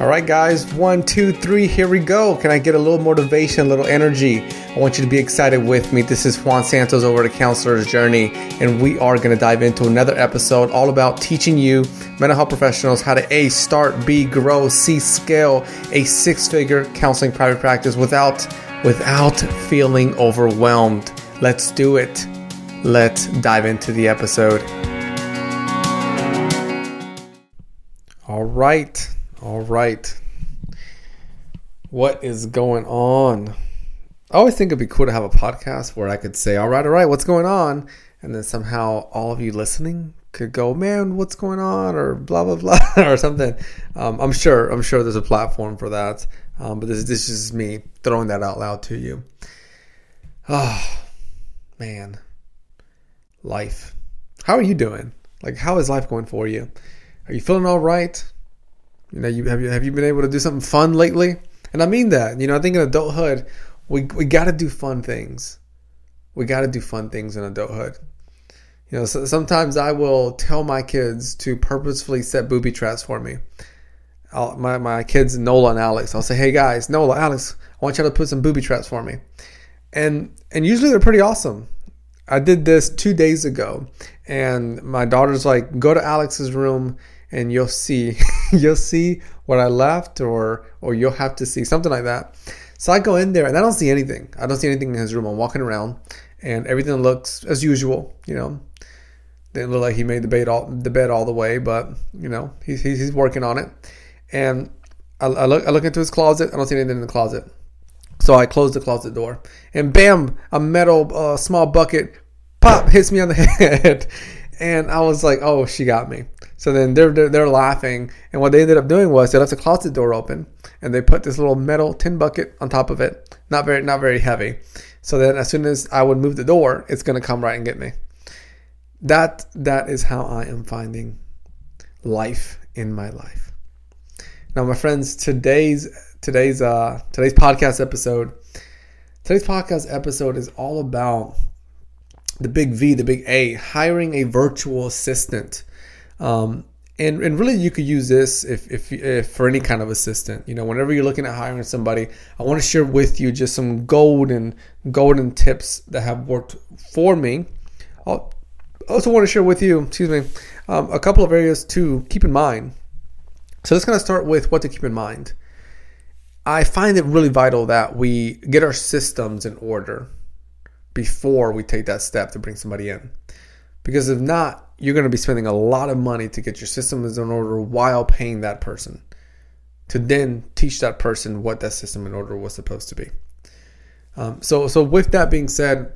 All right, guys, one, two, three, here we go. Can I get a little motivation, a little energy? I want you to be excited with me. This is Juan Santos over the Counselor's Journey, and we are going to dive into another episode all about teaching you, mental health professionals, how to A, start, B, grow, C, scale a six figure counseling private practice without, without feeling overwhelmed. Let's do it. Let's dive into the episode. All right. All right. What is going on? I always think it'd be cool to have a podcast where I could say, all right, all right, what's going on? And then somehow all of you listening could go, man, what's going on? Or blah, blah, blah, or something. Um, I'm sure, I'm sure there's a platform for that. Um, but this, is this is me throwing that out loud to you. Oh, man. Life. How are you doing? Like, how is life going for you? Are you feeling all right? You know, you have you have you been able to do something fun lately? And I mean that. You know, I think in adulthood, we we got to do fun things. We got to do fun things in adulthood. You know, so sometimes I will tell my kids to purposefully set booby traps for me. I'll, my my kids Nola and Alex. I'll say, "Hey guys, Nola, Alex, I want y'all to put some booby traps for me," and and usually they're pretty awesome. I did this two days ago, and my daughter's like, "Go to Alex's room." And you'll see you'll see what I left or or you'll have to see something like that. So I go in there and I don't see anything. I don't see anything in his room. I'm walking around and everything looks as usual, you know. Didn't look like he made the bed all the bed all the way, but you know he's he's, working on it. And I, I, look I look into his closet. I don't see anything in the closet, so I close the closet door. And bam, a metal uh, small bucket pop hits me on the head, and I was like, oh, she got me. So then they're, they're, they're laughing, and what they ended up doing was they left the closet door open, and they put this little metal tin bucket on top of it, not very not very heavy. So then as soon as I would move the door, it's gonna come right and get me. That that is how I am finding life in my life. Now, my friends, today's today's uh today's podcast episode, today's podcast episode is all about the big V, the big A, hiring a virtual assistant. Um, and, and really, you could use this if, if, if, for any kind of assistant. You know, whenever you're looking at hiring somebody, I want to share with you just some golden golden tips that have worked for me. i also want to share with you, excuse me, um, a couple of areas to keep in mind. So let's kind of start with what to keep in mind. I find it really vital that we get our systems in order before we take that step to bring somebody in. Because if not, you're going to be spending a lot of money to get your systems in order while paying that person to then teach that person what that system in order was supposed to be. Um, so, so with that being said,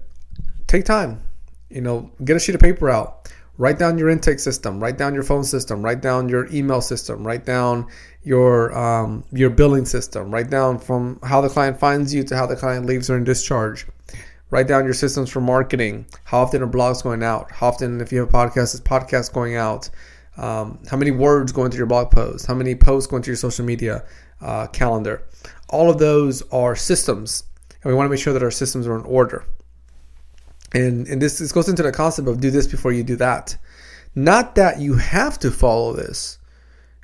take time. You know, get a sheet of paper out. Write down your intake system. Write down your phone system. Write down your email system. Write down your um, your billing system. Write down from how the client finds you to how the client leaves or in discharge. Write down your systems for marketing. How often are blogs going out? How often, if you have a podcast, is podcast going out? Um, how many words going through your blog post? How many posts going to your social media uh, calendar? All of those are systems, and we want to make sure that our systems are in order. And and this, this goes into the concept of do this before you do that. Not that you have to follow this.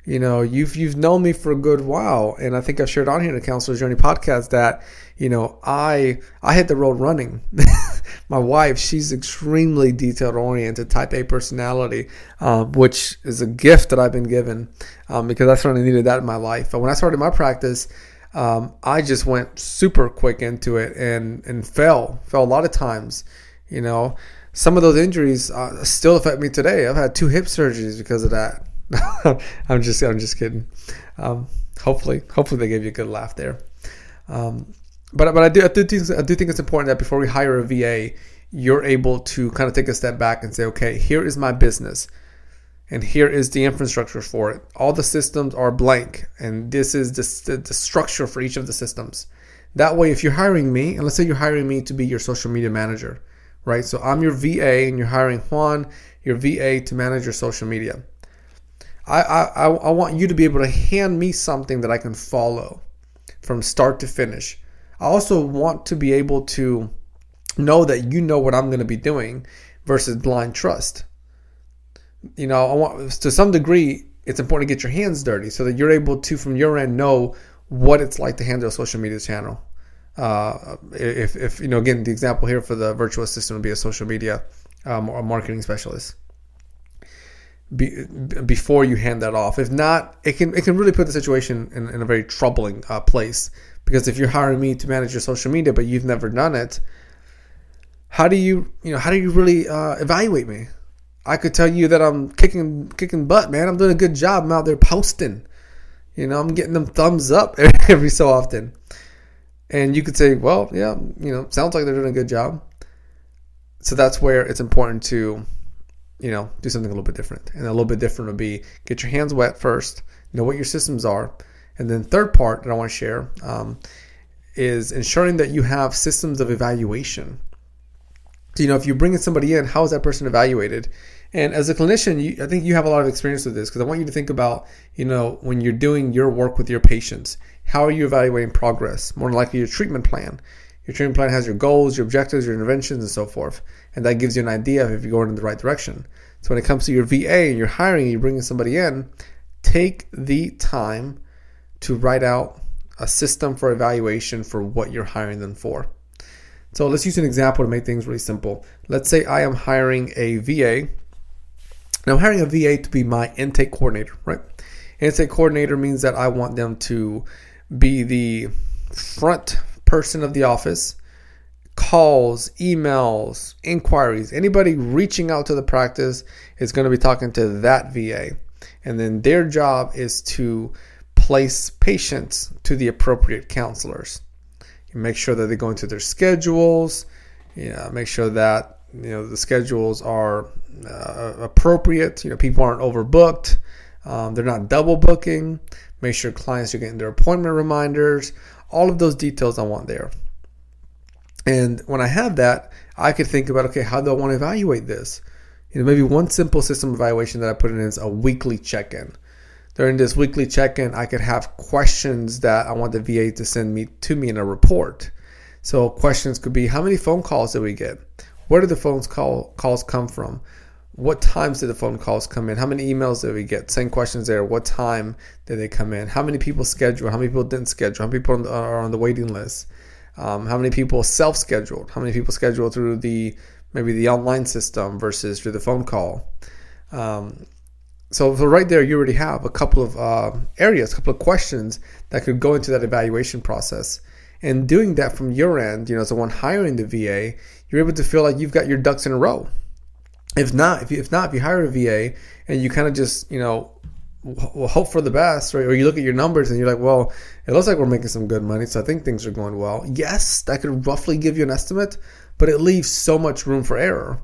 You know, you've you've known me for a good while, and I think I've shared on here in the Counselor's Journey podcast that you know I I hit the road running. My wife, she's extremely detail oriented, Type A personality, um, which is a gift that I've been given um, because I certainly needed that in my life. But when I started my practice, um, I just went super quick into it and and fell fell a lot of times. You know, some of those injuries uh, still affect me today. I've had two hip surgeries because of that. I'm just I'm just kidding. Um, hopefully, hopefully they gave you a good laugh there. Um, but but I do I do think I do think it's important that before we hire a VA, you're able to kind of take a step back and say, okay, here is my business, and here is the infrastructure for it. All the systems are blank, and this is the, the structure for each of the systems. That way, if you're hiring me, and let's say you're hiring me to be your social media manager, right? So I'm your VA, and you're hiring Juan, your VA, to manage your social media. I, I, I want you to be able to hand me something that I can follow from start to finish. I also want to be able to know that you know what I'm going to be doing versus blind trust. You know, I want to some degree it's important to get your hands dirty so that you're able to, from your end, know what it's like to handle a social media channel. Uh, if, if you know, again, the example here for the virtual assistant would be a social media um, or a marketing specialist. Be, before you hand that off, if not, it can it can really put the situation in, in a very troubling uh, place. Because if you're hiring me to manage your social media, but you've never done it, how do you you know how do you really uh, evaluate me? I could tell you that I'm kicking kicking butt, man. I'm doing a good job. I'm out there posting. You know, I'm getting them thumbs up every so often. And you could say, well, yeah, you know, sounds like they're doing a good job. So that's where it's important to, you know, do something a little bit different. And a little bit different would be get your hands wet first, know what your systems are. And then third part that I want to share um, is ensuring that you have systems of evaluation you know, if you bring somebody in, how is that person evaluated? And as a clinician, you, I think you have a lot of experience with this because I want you to think about, you know, when you're doing your work with your patients, how are you evaluating progress? More than likely, your treatment plan. Your treatment plan has your goals, your objectives, your interventions, and so forth. And that gives you an idea of if you're going in the right direction. So when it comes to your VA and you're hiring, you're bringing somebody in, take the time to write out a system for evaluation for what you're hiring them for. So let's use an example to make things really simple. Let's say I am hiring a VA. Now I'm hiring a VA to be my intake coordinator, right? Intake coordinator means that I want them to be the front person of the office, calls, emails, inquiries. Anybody reaching out to the practice is going to be talking to that VA. And then their job is to place patients to the appropriate counselors. You make sure that they go into their schedules. You know, make sure that you know the schedules are uh, appropriate. You know, people aren't overbooked. Um, they're not double booking. Make sure clients are getting their appointment reminders. All of those details I want there. And when I have that, I could think about okay, how do I want to evaluate this? You know, maybe one simple system evaluation that I put in is a weekly check-in during this weekly check-in, I could have questions that I want the VA to send me to me in a report. So questions could be: How many phone calls did we get? Where did the phone call calls come from? What times did the phone calls come in? How many emails did we get? Same questions there. What time did they come in? How many people scheduled? How many people didn't schedule? How many people are on the waiting list? Um, how many people self-scheduled? How many people scheduled through the maybe the online system versus through the phone call? Um, so, so right there, you already have a couple of uh, areas, a couple of questions that could go into that evaluation process. And doing that from your end, you know, as the one hiring the VA, you're able to feel like you've got your ducks in a row. If not, if you, if not, if you hire a VA and you kind of just, you know, hope for the best, right? Or you look at your numbers and you're like, well, it looks like we're making some good money, so I think things are going well. Yes, that could roughly give you an estimate, but it leaves so much room for error.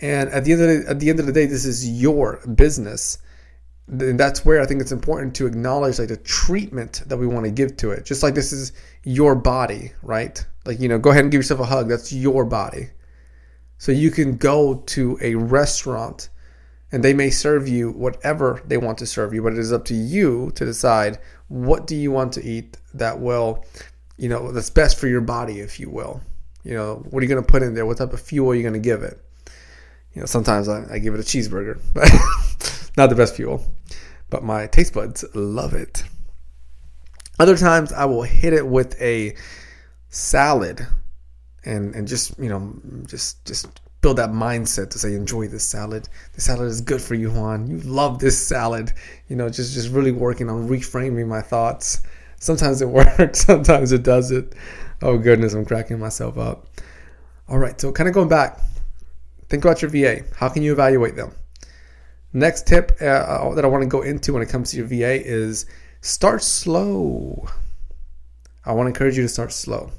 And at the end of the, at the end of the day, this is your business. And that's where I think it's important to acknowledge like the treatment that we want to give to it. Just like this is your body, right? Like, you know, go ahead and give yourself a hug. That's your body. So you can go to a restaurant and they may serve you whatever they want to serve you, but it is up to you to decide what do you want to eat that will, you know, that's best for your body, if you will. You know, what are you going to put in there? What type of fuel are you going to give it? You know, sometimes I, I give it a cheeseburger, but not the best fuel. But my taste buds love it. Other times I will hit it with a salad and and just, you know, just just build that mindset to say enjoy this salad. The salad is good for you, Juan. You love this salad. You know, just just really working on reframing my thoughts. Sometimes it works, sometimes it doesn't. Oh goodness, I'm cracking myself up. All right, so kind of going back Think about your VA. How can you evaluate them? Next tip uh, uh, that I want to go into when it comes to your VA is start slow. I want to encourage you to start slow.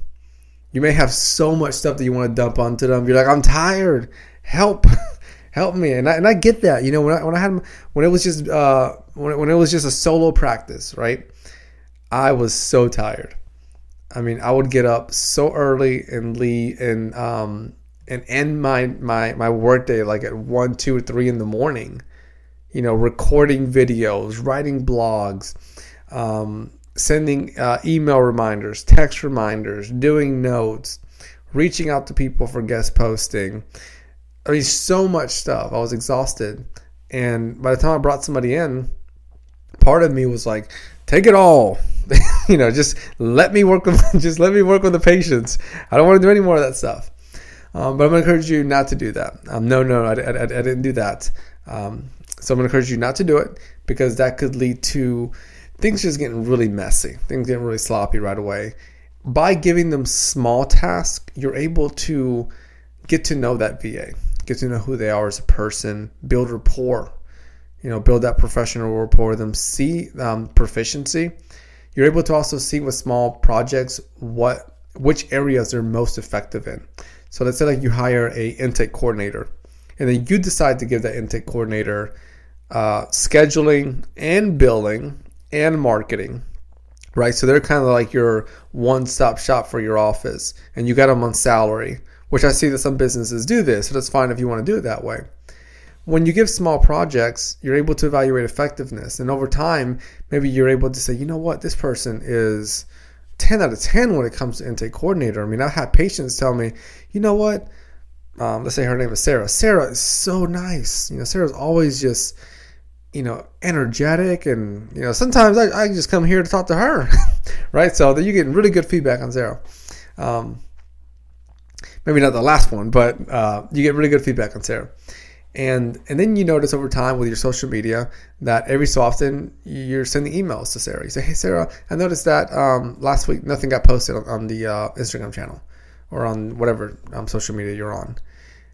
You may have so much stuff that you want to dump onto them. You're like, I'm tired. Help, help me. And I, and I get that. You know, when I, when I had when it was just uh, when it, when it was just a solo practice, right? I was so tired. I mean, I would get up so early and leave and um, and end my my my workday like at one two or three in the morning. You know, recording videos, writing blogs, um, sending uh, email reminders, text reminders, doing notes, reaching out to people for guest posting. I mean, so much stuff. I was exhausted, and by the time I brought somebody in, part of me was like, take it all. you know, just let me work with just let me work with the patients. I don't want to do any more of that stuff. Um, but I'm going to encourage you not to do that. Um, no, no, I, I, I, didn't do that. Um, so I'm going to encourage you not to do it because that could lead to things just getting really messy, things getting really sloppy right away. By giving them small tasks, you're able to get to know that VA, get to know who they are as a person, build rapport, you know, build that professional rapport with them, see um, proficiency. You're able to also see with small projects what which areas they're most effective in. So let's say like you hire a intake coordinator, and then you decide to give that intake coordinator uh, scheduling and billing and marketing, right? So they're kind of like your one-stop shop for your office, and you got them on salary, which I see that some businesses do this, so that's fine if you want to do it that way. When you give small projects, you're able to evaluate effectiveness, and over time, maybe you're able to say, you know what, this person is 10 out of 10 when it comes to intake coordinator. I mean, I've had patients tell me, you know what? Um, let's say her name is Sarah. Sarah is so nice. You know, Sarah's always just, you know, energetic. And, you know, sometimes I, I just come here to talk to her, right? So that you get really good feedback on Sarah. Um, maybe not the last one, but uh, you get really good feedback on Sarah and and then you notice over time with your social media that every so often you're sending emails to Sarah. You say, "Hey Sarah, I noticed that um, last week nothing got posted on, on the uh, Instagram channel or on whatever um, social media you're on."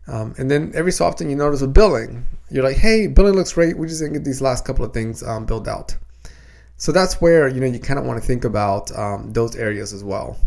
Um, and then every so often you notice with billing, you're like, "Hey, building looks great. We just didn't get these last couple of things um, built out." So that's where you know you kind of want to think about um, those areas as well,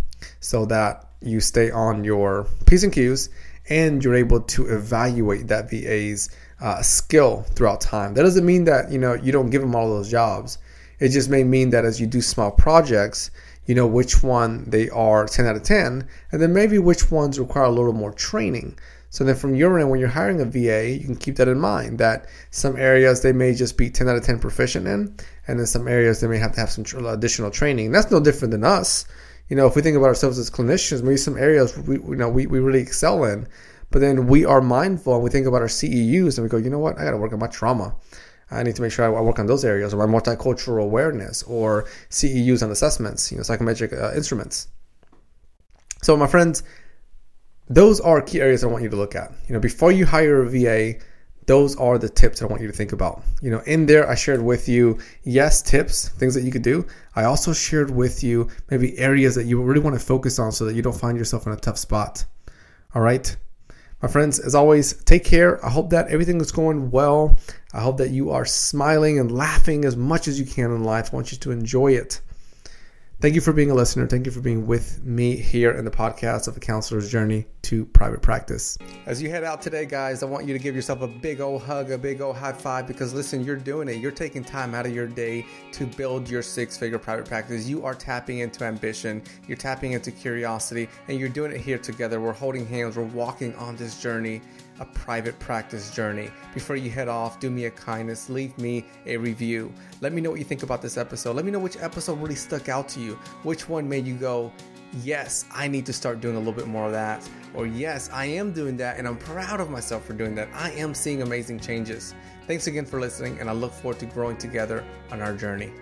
so that you stay on your p's and q's and you're able to evaluate that VA's uh, skill throughout time. That doesn't mean that you know you don't give them all those jobs. It just may mean that as you do small projects, you know which one they are 10 out of 10, and then maybe which ones require a little more training. So then from your end, when you're hiring a VA, you can keep that in mind that some areas they may just be 10 out of 10 proficient in, and then some areas they may have to have some uh, additional training. And that's no different than us you know, if we think about ourselves as clinicians, maybe some areas we you know we, we really excel in, but then we are mindful and we think about our CEUs and we go, you know what, I got to work on my trauma. I need to make sure I work on those areas, or my multicultural awareness, or CEUs and assessments, you know, psychometric uh, instruments. So, my friends, those are key areas I want you to look at. You know, before you hire a VA, those are the tips I want you to think about. You know, in there, I shared with you, yes, tips, things that you could do. I also shared with you maybe areas that you really want to focus on so that you don't find yourself in a tough spot. All right. My friends, as always, take care. I hope that everything is going well. I hope that you are smiling and laughing as much as you can in life. I want you to enjoy it. Thank you for being a listener. Thank you for being with me here in the podcast of a counselor's journey to private practice. As you head out today, guys, I want you to give yourself a big old hug, a big old high five because listen, you're doing it. You're taking time out of your day to build your six figure private practice. You are tapping into ambition, you're tapping into curiosity, and you're doing it here together. We're holding hands, we're walking on this journey a private practice journey. Before you head off, do me a kindness, leave me a review. Let me know what you think about this episode. Let me know which episode really stuck out to Which one made you go, yes, I need to start doing a little bit more of that. Or yes, I am doing that and I'm proud of myself for doing that. I am seeing amazing changes. Thanks again for listening, and I look forward to growing together on our journey.